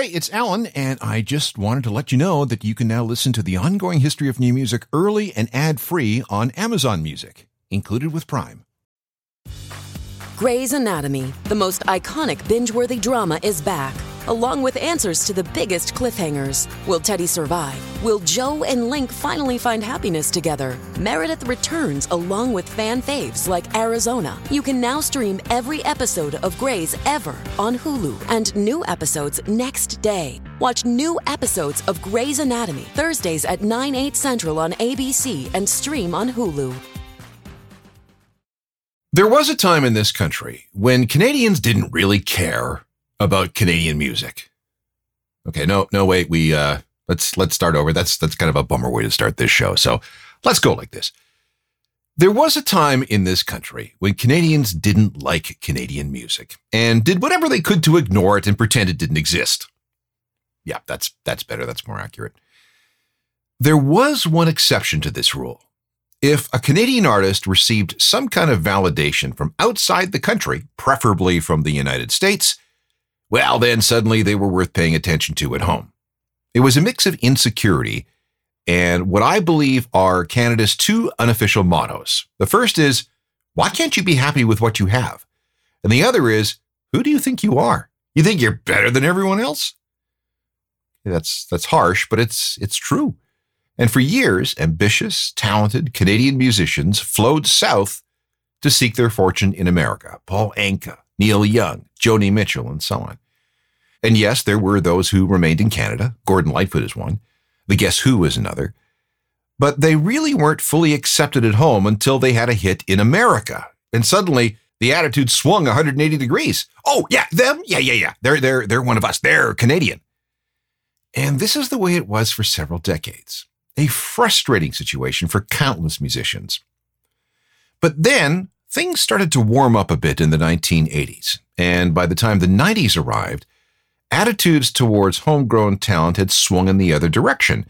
Hey, it's Alan, and I just wanted to let you know that you can now listen to the ongoing history of new music early and ad free on Amazon Music, included with Prime. Grey's Anatomy, the most iconic binge worthy drama, is back, along with answers to the biggest cliffhangers. Will Teddy survive? Will Jo and Link finally find happiness together? Meredith returns along with fan faves like Arizona. You can now stream every episode of Grey's ever on Hulu and new episodes next day. Watch new episodes of Grey's Anatomy Thursdays at 9, 8 central on ABC and stream on Hulu. There was a time in this country when Canadians didn't really care about Canadian music. Okay, no, no, wait, we uh let's let's start over. That's that's kind of a bummer way to start this show. So let's go like this. There was a time in this country when Canadians didn't like Canadian music and did whatever they could to ignore it and pretend it didn't exist. Yeah, that's that's better, that's more accurate. There was one exception to this rule. If a Canadian artist received some kind of validation from outside the country, preferably from the United States, well, then suddenly they were worth paying attention to at home. It was a mix of insecurity and what I believe are Canada's two unofficial mottos. The first is, why can't you be happy with what you have? And the other is, who do you think you are? You think you're better than everyone else? That's that's harsh, but it's it's true. And for years, ambitious, talented Canadian musicians flowed south to seek their fortune in America. Paul Anka, Neil Young, Joni Mitchell, and so on. And yes, there were those who remained in Canada. Gordon Lightfoot is one. The Guess Who is another. But they really weren't fully accepted at home until they had a hit in America. And suddenly the attitude swung 180 degrees. Oh, yeah, them? Yeah, yeah, yeah. They're they're they're one of us. They're Canadian. And this is the way it was for several decades a frustrating situation for countless musicians. But then things started to warm up a bit in the 1980s, and by the time the 90s arrived, attitudes towards homegrown talent had swung in the other direction.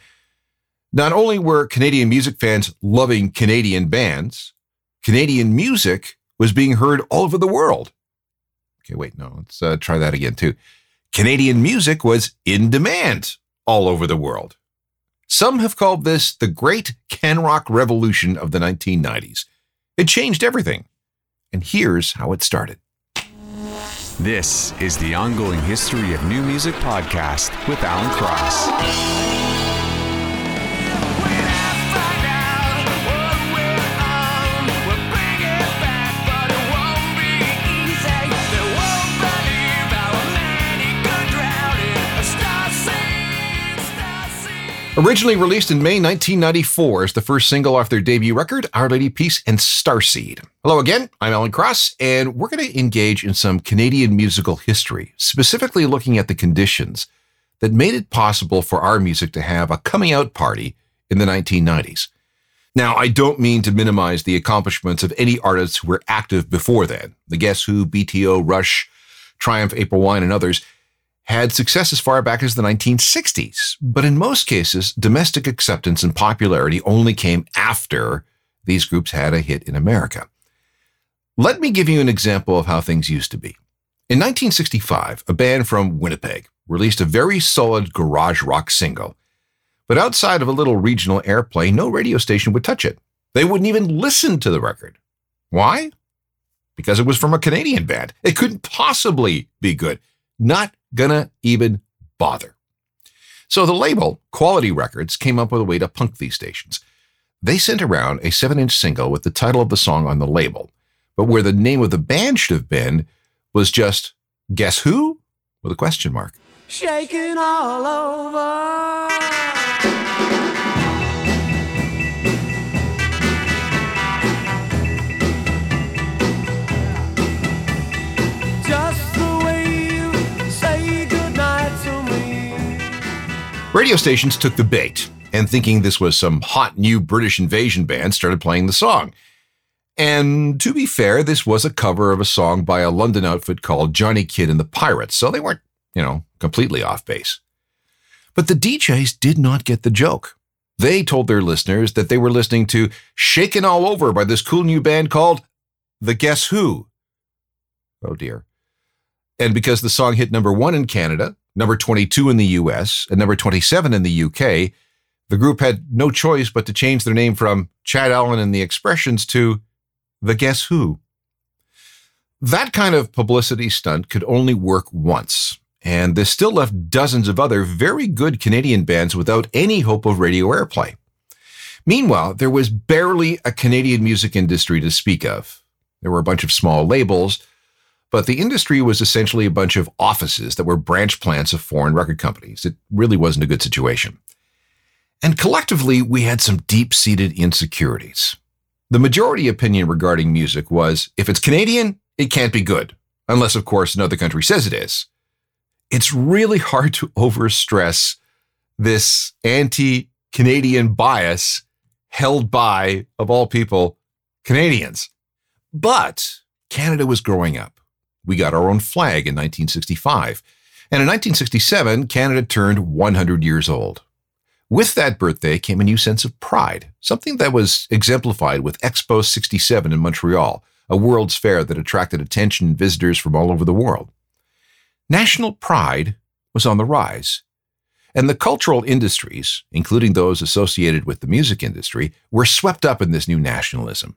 Not only were Canadian music fans loving Canadian bands, Canadian music was being heard all over the world. Okay, wait, no, let's uh, try that again too. Canadian music was in demand all over the world. Some have called this the Great Can Rock Revolution of the 1990s. It changed everything. And here's how it started. This is the ongoing history of new music podcast with Alan Cross. Originally released in May 1994 as the first single off their debut record, Our Lady Peace and Starseed. Hello again, I'm Alan Cross, and we're going to engage in some Canadian musical history, specifically looking at the conditions that made it possible for our music to have a coming out party in the 1990s. Now, I don't mean to minimize the accomplishments of any artists who were active before then. The Guess Who, BTO, Rush, Triumph, April Wine, and others had success as far back as the 1960s, but in most cases, domestic acceptance and popularity only came after these groups had a hit in America. Let me give you an example of how things used to be. In 1965, a band from Winnipeg released a very solid garage rock single, but outside of a little regional airplay, no radio station would touch it. They wouldn't even listen to the record. Why? Because it was from a Canadian band. It couldn't possibly be good. Not gonna even bother. So the label, Quality Records, came up with a way to punk these stations. They sent around a 7 inch single with the title of the song on the label, but where the name of the band should have been was just Guess Who? with a question mark. Shaking all over. Radio stations took the bait and thinking this was some hot new British invasion band started playing the song. And to be fair, this was a cover of a song by a London outfit called Johnny Kidd and the Pirates, so they weren't, you know, completely off base. But the DJs did not get the joke. They told their listeners that they were listening to Shaken All Over by this cool new band called The Guess Who. Oh dear. And because the song hit number one in Canada, number 22 in the US and number 27 in the UK, the group had no choice but to change their name from Chad Allan and the Expressions to The Guess Who. That kind of publicity stunt could only work once, and this still left dozens of other very good Canadian bands without any hope of radio airplay. Meanwhile, there was barely a Canadian music industry to speak of. There were a bunch of small labels, but the industry was essentially a bunch of offices that were branch plants of foreign record companies. It really wasn't a good situation. And collectively, we had some deep seated insecurities. The majority opinion regarding music was if it's Canadian, it can't be good, unless, of course, another country says it is. It's really hard to overstress this anti Canadian bias held by, of all people, Canadians. But Canada was growing up. We got our own flag in 1965. And in 1967, Canada turned 100 years old. With that birthday came a new sense of pride, something that was exemplified with Expo 67 in Montreal, a World's Fair that attracted attention and visitors from all over the world. National pride was on the rise, and the cultural industries, including those associated with the music industry, were swept up in this new nationalism.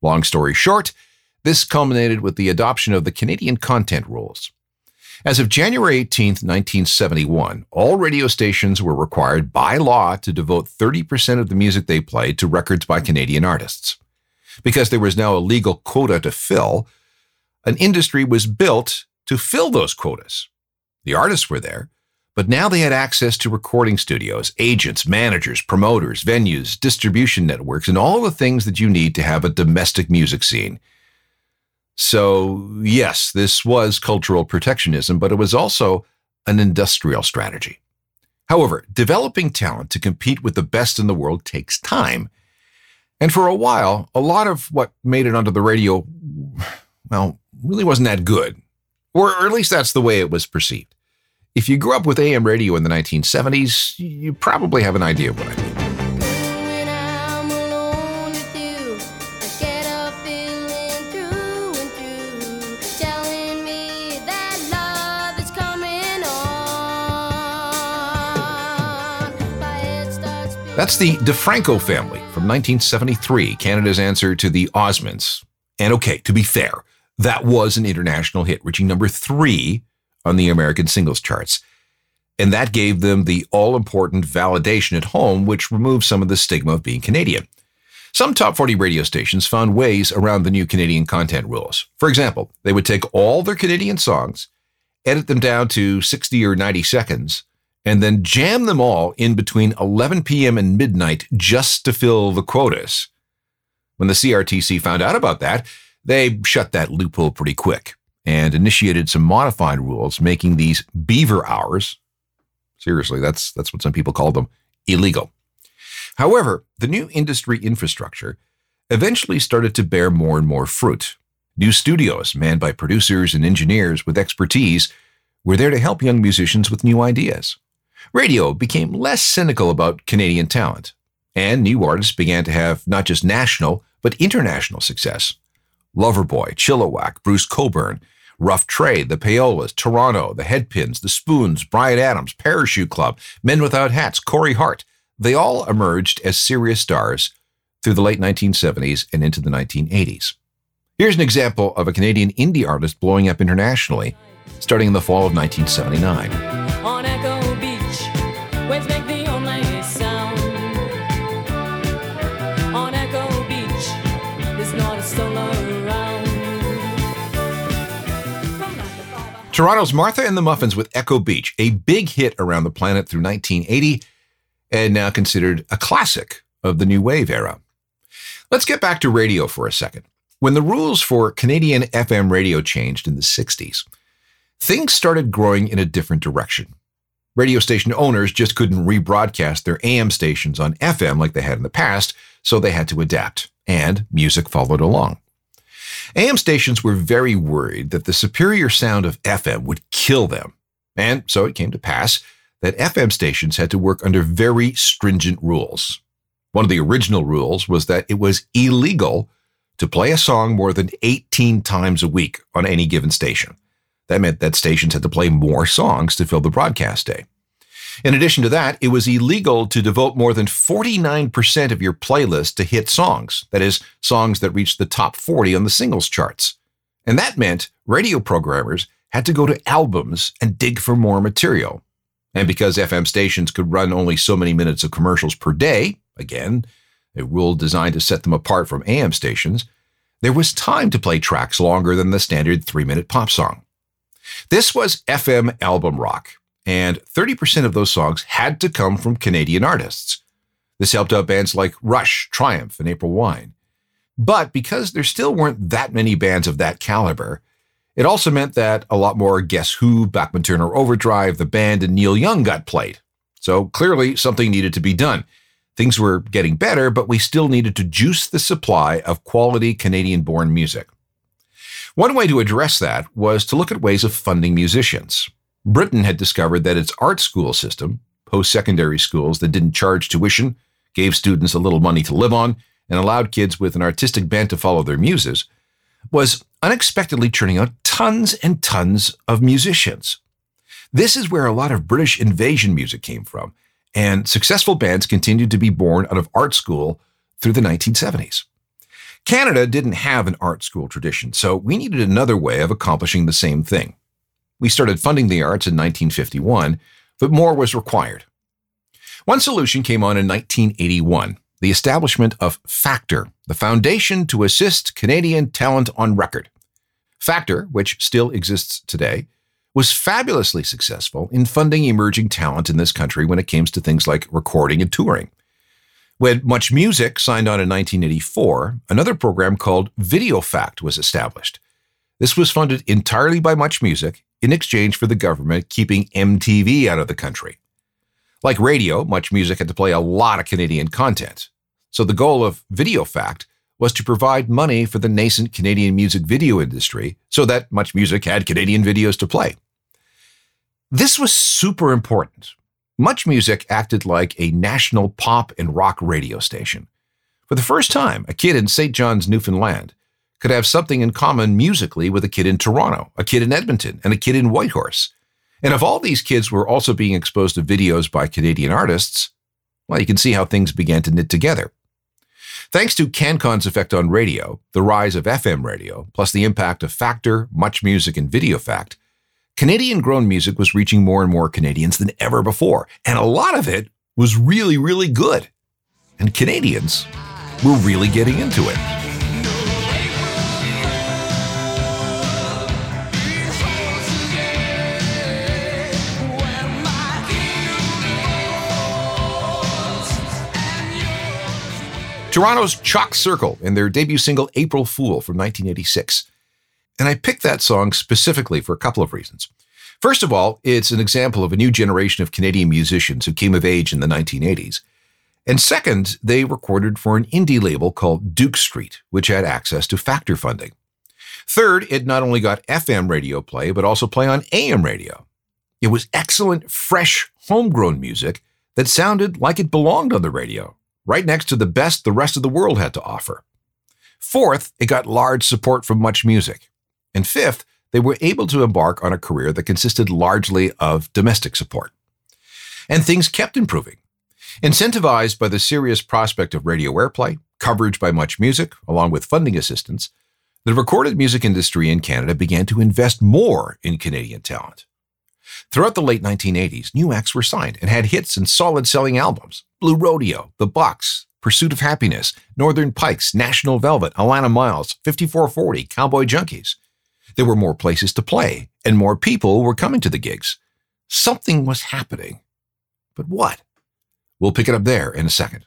Long story short, this culminated with the adoption of the Canadian content rules. As of January 18, 1971, all radio stations were required by law to devote 30% of the music they played to records by Canadian artists because there was now a legal quota to fill, an industry was built to fill those quotas. The artists were there, but now they had access to recording studios, agents, managers, promoters, venues, distribution networks, and all the things that you need to have a domestic music scene. So, yes, this was cultural protectionism, but it was also an industrial strategy. However, developing talent to compete with the best in the world takes time. And for a while, a lot of what made it onto the radio, well, really wasn't that good. Or, at least that's the way it was perceived. If you grew up with AM radio in the 1970s, you probably have an idea of what I mean. That's the DeFranco family from 1973, Canada's answer to the Osmonds. And okay, to be fair, that was an international hit, reaching number three on the American singles charts. And that gave them the all important validation at home, which removed some of the stigma of being Canadian. Some top 40 radio stations found ways around the new Canadian content rules. For example, they would take all their Canadian songs, edit them down to 60 or 90 seconds, and then jam them all in between 11 p.m. and midnight just to fill the quotas. When the CRTC found out about that, they shut that loophole pretty quick and initiated some modified rules making these beaver hours seriously that's that's what some people call them illegal however the new industry infrastructure eventually started to bear more and more fruit new studios manned by producers and engineers with expertise were there to help young musicians with new ideas radio became less cynical about canadian talent and new artists began to have not just national but international success Loverboy, Chilliwack, Bruce Cockburn, Rough Trade, the Payolas, Toronto, the Headpins, the Spoons, Bryan Adams, Parachute Club, Men Without Hats, Corey Hart. They all emerged as serious stars through the late 1970s and into the 1980s. Here's an example of a Canadian indie artist blowing up internationally, starting in the fall of 1979. Toronto's Martha and the Muffins with Echo Beach, a big hit around the planet through 1980 and now considered a classic of the new wave era. Let's get back to radio for a second. When the rules for Canadian FM radio changed in the 60s, things started growing in a different direction. Radio station owners just couldn't rebroadcast their AM stations on FM like they had in the past, so they had to adapt, and music followed along. AM stations were very worried that the superior sound of FM would kill them. And so it came to pass that FM stations had to work under very stringent rules. One of the original rules was that it was illegal to play a song more than 18 times a week on any given station. That meant that stations had to play more songs to fill the broadcast day. In addition to that, it was illegal to devote more than 49% of your playlist to hit songs, that is, songs that reached the top 40 on the singles charts. And that meant radio programmers had to go to albums and dig for more material. And because FM stations could run only so many minutes of commercials per day, again, a rule designed to set them apart from AM stations, there was time to play tracks longer than the standard three minute pop song. This was FM album rock, and 30% of those songs had to come from Canadian artists. This helped out bands like Rush, Triumph, and April Wine. But because there still weren't that many bands of that caliber, it also meant that a lot more Guess Who, Bachman Turner Overdrive, The Band, and Neil Young got played. So clearly something needed to be done. Things were getting better, but we still needed to juice the supply of quality Canadian born music. One way to address that was to look at ways of funding musicians. Britain had discovered that its art school system, post secondary schools that didn't charge tuition, gave students a little money to live on, and allowed kids with an artistic bent to follow their muses, was unexpectedly churning out tons and tons of musicians. This is where a lot of British invasion music came from, and successful bands continued to be born out of art school through the 1970s. Canada didn't have an art school tradition, so we needed another way of accomplishing the same thing. We started funding the arts in 1951, but more was required. One solution came on in 1981 the establishment of Factor, the foundation to assist Canadian talent on record. Factor, which still exists today, was fabulously successful in funding emerging talent in this country when it came to things like recording and touring. When Much Music signed on in 1984, another program called VideoFact was established. This was funded entirely by Much Music in exchange for the government keeping MTV out of the country. Like radio, Much Music had to play a lot of Canadian content. So the goal of VideoFact was to provide money for the nascent Canadian music video industry so that Much Music had Canadian videos to play. This was super important. Much Music acted like a national pop and rock radio station. For the first time, a kid in St. John's, Newfoundland, could have something in common musically with a kid in Toronto, a kid in Edmonton, and a kid in Whitehorse. And if all these kids were also being exposed to videos by Canadian artists, well, you can see how things began to knit together. Thanks to CanCon's effect on radio, the rise of FM radio, plus the impact of Factor, Much Music, and VideoFact, Canadian grown music was reaching more and more Canadians than ever before, and a lot of it was really, really good. And Canadians were really getting into it. Toronto's Chalk Circle and their debut single April Fool from 1986. And I picked that song specifically for a couple of reasons. First of all, it's an example of a new generation of Canadian musicians who came of age in the 1980s. And second, they recorded for an indie label called Duke Street, which had access to factor funding. Third, it not only got FM radio play, but also play on AM radio. It was excellent, fresh, homegrown music that sounded like it belonged on the radio, right next to the best the rest of the world had to offer. Fourth, it got large support from much music. And fifth, they were able to embark on a career that consisted largely of domestic support. And things kept improving. Incentivized by the serious prospect of radio airplay, coverage by much music, along with funding assistance, the recorded music industry in Canada began to invest more in Canadian talent. Throughout the late 1980s, new acts were signed and had hits and solid selling albums Blue Rodeo, The Bucks, Pursuit of Happiness, Northern Pikes, National Velvet, Alannah Myles, 5440, Cowboy Junkies. There were more places to play, and more people were coming to the gigs. Something was happening. But what? We'll pick it up there in a second.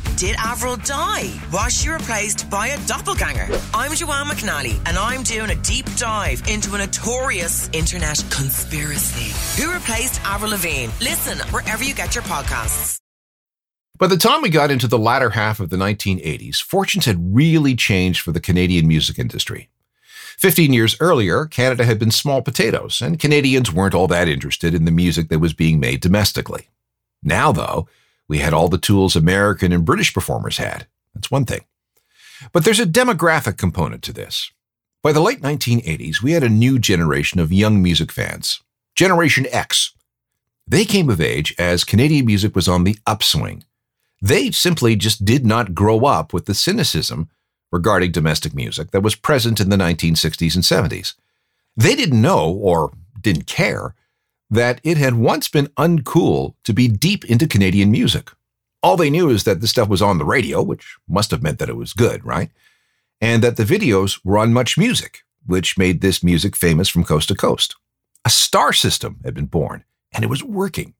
Did Avril die? Was she replaced by a doppelganger? I'm Joanne McNally, and I'm doing a deep dive into a notorious internet conspiracy. Who replaced Avril Lavigne? Listen wherever you get your podcasts. By the time we got into the latter half of the 1980s, fortunes had really changed for the Canadian music industry. 15 years earlier, Canada had been small potatoes, and Canadians weren't all that interested in the music that was being made domestically. Now, though, we had all the tools American and British performers had. That's one thing. But there's a demographic component to this. By the late 1980s, we had a new generation of young music fans, Generation X. They came of age as Canadian music was on the upswing. They simply just did not grow up with the cynicism regarding domestic music that was present in the 1960s and 70s. They didn't know, or didn't care, that it had once been uncool to be deep into Canadian music. All they knew is that this stuff was on the radio, which must have meant that it was good, right? And that the videos were on Much Music, which made this music famous from coast to coast. A star system had been born, and it was working.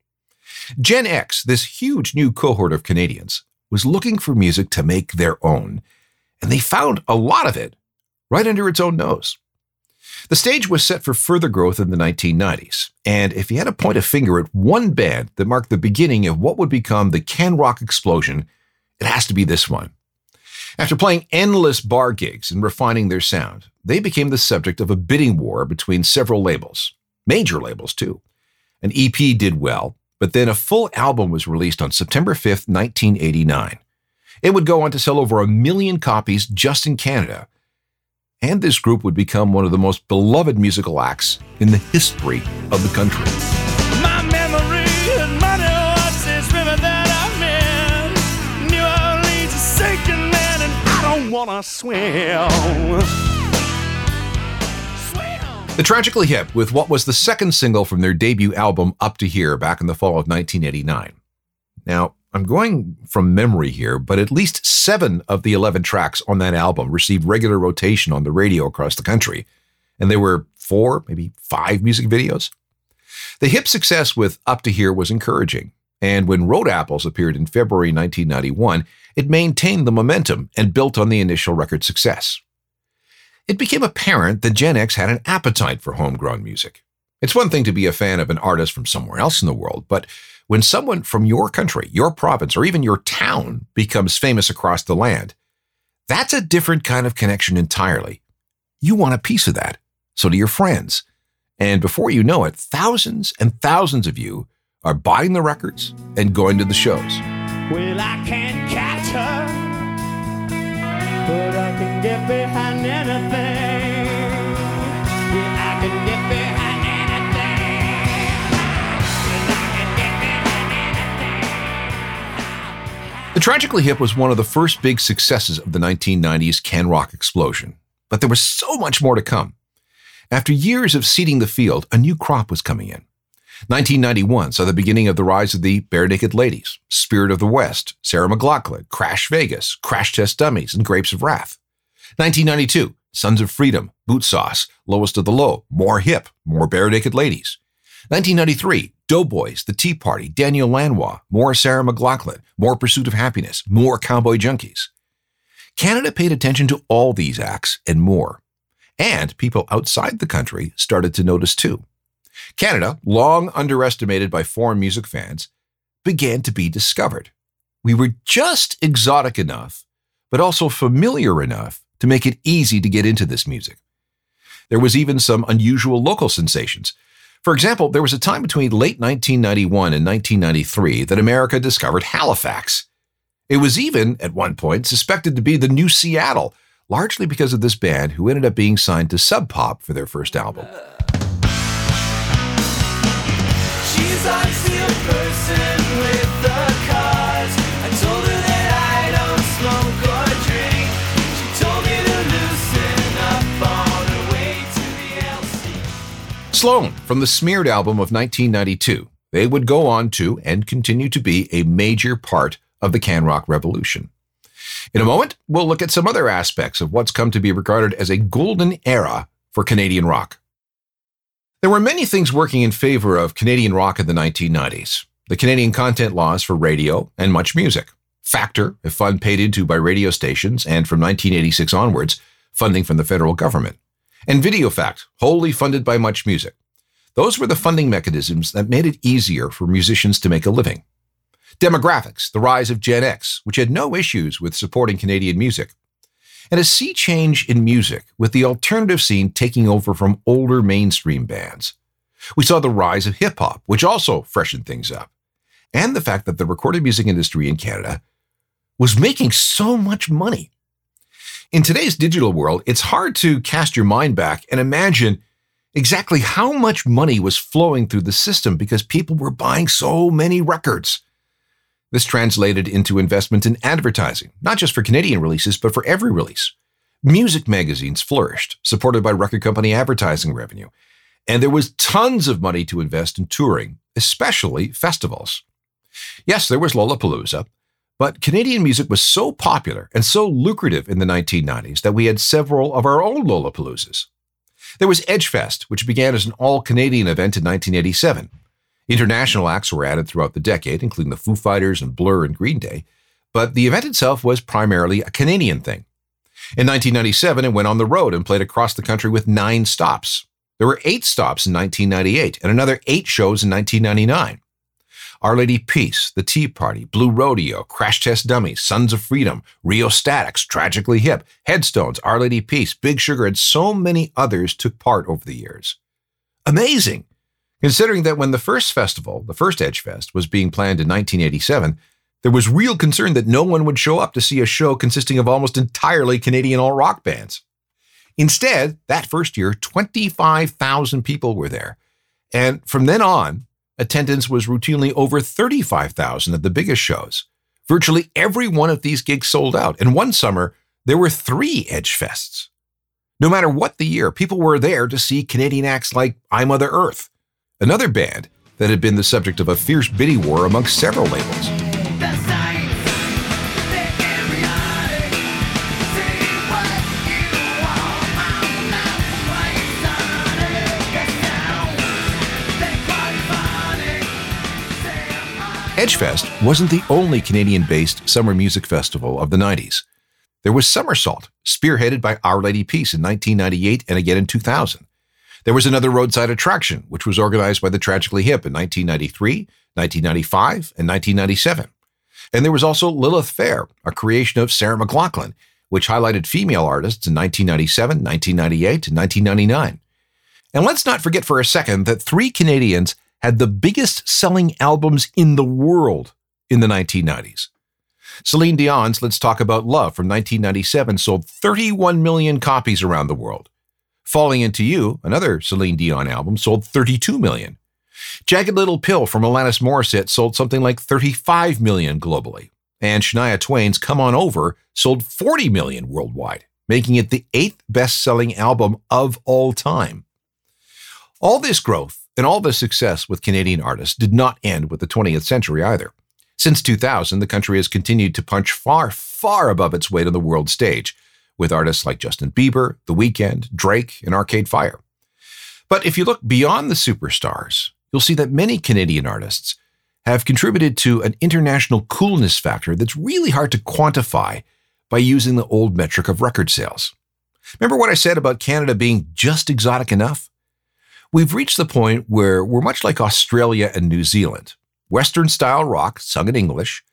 Gen X, this huge new cohort of Canadians, was looking for music to make their own, and they found a lot of it right under its own nose. The stage was set for further growth in the 1990s, and if you had to point a finger at one band that marked the beginning of what would become the Can Rock explosion, it has to be this one. After playing endless bar gigs and refining their sound, they became the subject of a bidding war between several labels, major labels too. An EP did well, but then a full album was released on September 5th, 1989. It would go on to sell over a million copies just in Canada. And this group would become one of the most beloved musical acts in the history of the country. My memory is money what's this river that I'm in. New Orleans is sinking man and I don't wanna swim. Swim. The Tragically Hip with what was the second single from their debut album Up to Here back in the fall of 1989. Now, I'm going from memory here, but at least seven of the 11 tracks on that album received regular rotation on the radio across the country. And there were four, maybe five music videos. The hip success with Up to Here was encouraging. And when Road Apples appeared in February 1991, it maintained the momentum and built on the initial record success. It became apparent that Gen X had an appetite for homegrown music. It's one thing to be a fan of an artist from somewhere else in the world, but when someone from your country, your province, or even your town becomes famous across the land, that's a different kind of connection entirely. You want a piece of that. So do your friends. And before you know it, thousands and thousands of you are buying the records and going to the shows. Well, I can't catch her, but I can get behind anything. Tragically Hip was one of the first big successes of the 1990s can rock explosion, but there was so much more to come. After years of seeding the field, a new crop was coming in. 1991 saw the beginning of the rise of the Barenaked Ladies, Spirit of the West, Sarah McLachlan, Crash Vegas, Crash Test Dummies, and Grapes of Wrath. 1992, Sons of Freedom, Bootsauce, Lowest of the Low, More Hip, More Barenaked Ladies. 1993, Doughboys, The Tea Party, Daniel Lanois, More Sarah McLachlan, More Pursuit of Happiness, More Cowboy Junkies. Canada paid attention to all these acts and more. And people outside the country started to notice too. Canada, long underestimated by foreign music fans, began to be discovered. We were just exotic enough, but also familiar enough to make it easy to get into this music. There was even some unusual local sensations. For example, there was a time between late 1991 and 1993 that America discovered Halifax. It was even, at one point, suspected to be the new Seattle, largely because of this band who ended up being signed to Sub Pop for their first album. Sloan from the Smeared album of 1992. They would go on to and continue to be a major part of the can rock revolution. In a moment, we'll look at some other aspects of what's come to be regarded as a golden era for Canadian rock. There were many things working in favor of Canadian rock in the 1990s. The Canadian content laws for radio and much music. Factor, a fund paid into by radio stations, and from 1986 onwards, funding from the federal government. And VideoFact, wholly funded by Much Music. Those were the funding mechanisms that made it easier for musicians to make a living. Demographics, the rise of Gen X, which had no issues with supporting Canadian music. and a sea change in music with the alternative scene taking over from older mainstream bands. We saw the rise of hip hop, which also freshened things up, and the fact that the recorded music industry in Canada was making so much money. In today's digital world, it's hard to cast your mind back and imagine exactly how much money was flowing through the system because people were buying so many records. This translated into investment in advertising, not just for Canadian releases, but for every release. Music magazines flourished, supported by record company advertising revenue. And there was tons of money to invest in touring, especially festivals. Yes, there was Lollapalooza, but Canadian music was so popular and so lucrative in the 1990s that we had several of our own Lollapaloozas. There was Edgefest, which began as an all Canadian event in 1987. International acts were added throughout the decade, including the Foo Fighters and Blur and Green Day, but the event itself was primarily a Canadian thing. In 1997, it went on the road and played across the country with nine stops. There were eight stops in 1998 and another eight shows in 1999. Our Lady Peace, The Tea Party, Blue Rodeo, Crash Test Dummies, Sons of Freedom, Rheostatics, Tragically Hip, Headstones, Our Lady Peace, Big Sugar, and so many others took part over the years. Amazing! Considering that when the first festival, the first Edgefest, was being planned in 1987, there was real concern that no one would show up to see a show consisting of almost entirely Canadian all rock bands. Instead, that first year, 25,000 people were there. And from then on, attendance was routinely over 35,000 at the biggest shows. Virtually every one of these gigs sold out. And one summer, there were three Edgefests. No matter what the year, people were there to see Canadian acts like I Mother Earth, another band that had been the subject of a fierce bidding war amongst several labels. Edgefest wasn't the only Canadian based summer music festival of the 90s. There was Somersault, spearheaded by Our Lady Peace in 1998 and again in 2000. There was another roadside attraction, which was organized by the Tragically Hip in 1993, 1995, and 1997. And there was also Lilith Fair, a creation of Sarah McLachlan, which highlighted female artists in 1997, 1998, and 1999. And let's not forget for a second that three Canadians had the biggest selling albums in the world in the 1990s. Celine Dion's Let's Talk About Love from 1997 sold 31 million copies around the world. Falling Into You, another Celine Dion album, sold 32 million. Jagged Little Pill from Alanis Morissette sold something like 35 million globally. And Shania Twain's Come On Over sold 40 million worldwide, making it the eighth best selling album of all time. All this growth and all this success with Canadian artists did not end with the 20th century either. Since 2000, the country has continued to punch far, far above its weight on the world stage, with artists like Justin Bieber, The Weeknd, Drake, and Arcade Fire. But if you look beyond the superstars, you'll see that many Canadian artists have contributed to an international coolness factor that's really hard to quantify by using the old metric of record sales. Remember what I said about Canada being just exotic enough? We've reached the point where we're much like Australia and New Zealand Western style rock sung in English,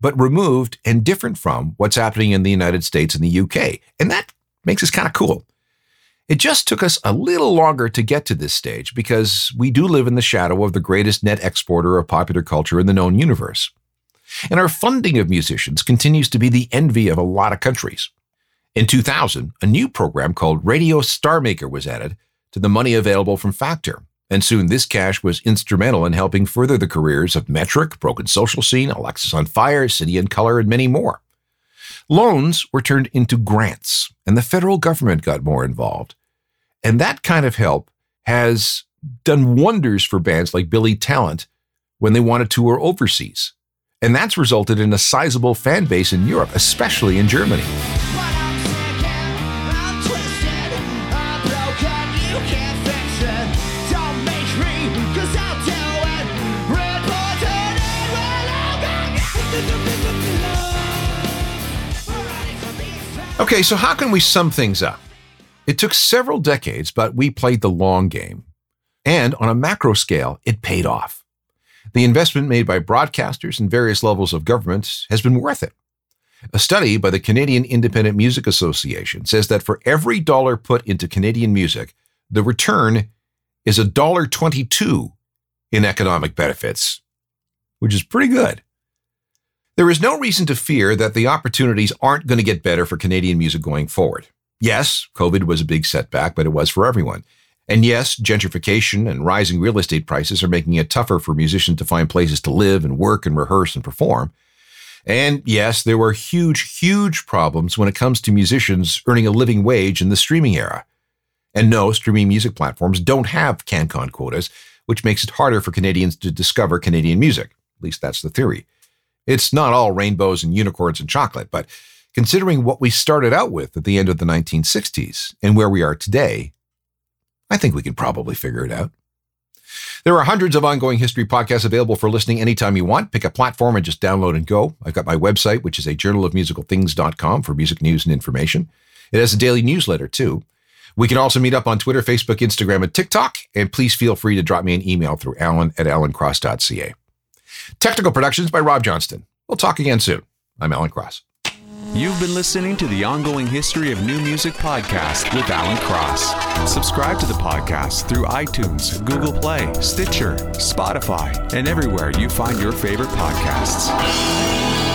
but removed and different from what's happening in the United States and the UK. And that makes us kind of cool. It just took us a little longer to get to this stage because we do live in the shadow of the greatest net exporter of popular culture in the known universe. And our funding of musicians continues to be the envy of a lot of countries. In 2000, a new program called Radio Star Maker was added to the money available from Factor, and soon this cash was instrumental in helping further the careers of Metric, Broken Social Scene, Alexisonfire, City and Colour, and many more. Loans were turned into grants, and the federal government got more involved. And that kind of help has done wonders for bands like Billy Talent when they want to tour overseas. And that's resulted in a sizable fan base in Europe, especially in Germany. Okay, so how can we sum things up? It took several decades, but we played the long game. And on a macro scale, it paid off. The investment made by broadcasters and various levels of government has been worth it. A study by the Canadian Independent Music Association says that for every dollar put into Canadian music, the return is a dollar twenty-two in economic benefits, which is pretty good. There is no reason to fear that the opportunities aren't going to get better for Canadian music going forward. Yes, COVID was a big setback, but it was for everyone. And yes, gentrification and rising real estate prices are making it tougher for musicians to find places to live and work and rehearse and perform. And yes, there were huge, huge problems when it comes to musicians earning a living wage in the streaming era. And no, streaming music platforms don't have CanCon quotas, which makes it harder for Canadians to discover Canadian music. At least that's the theory. It's not all rainbows and unicorns and chocolate, but considering what we started out with at the end of the 1960s and where we are today, I think we can probably figure it out. There are hundreds of ongoing history podcasts available for listening anytime you want. Pick a platform and just download and go. I've got my website, which is a journalofmusicalthings.com for music news and information. It has a daily newsletter too. We can also meet up on Twitter, Facebook, Instagram, and TikTok. And please feel free to drop me an email through alan at alancross.ca. Technical productions by Rob Johnston. We'll talk again soon. I'm Alan Cross. You've been listening to the Ongoing History of New Music podcast with Alan Cross. Subscribe to the podcast through iTunes, Google Play, Stitcher, Spotify, and everywhere you find your favorite podcasts.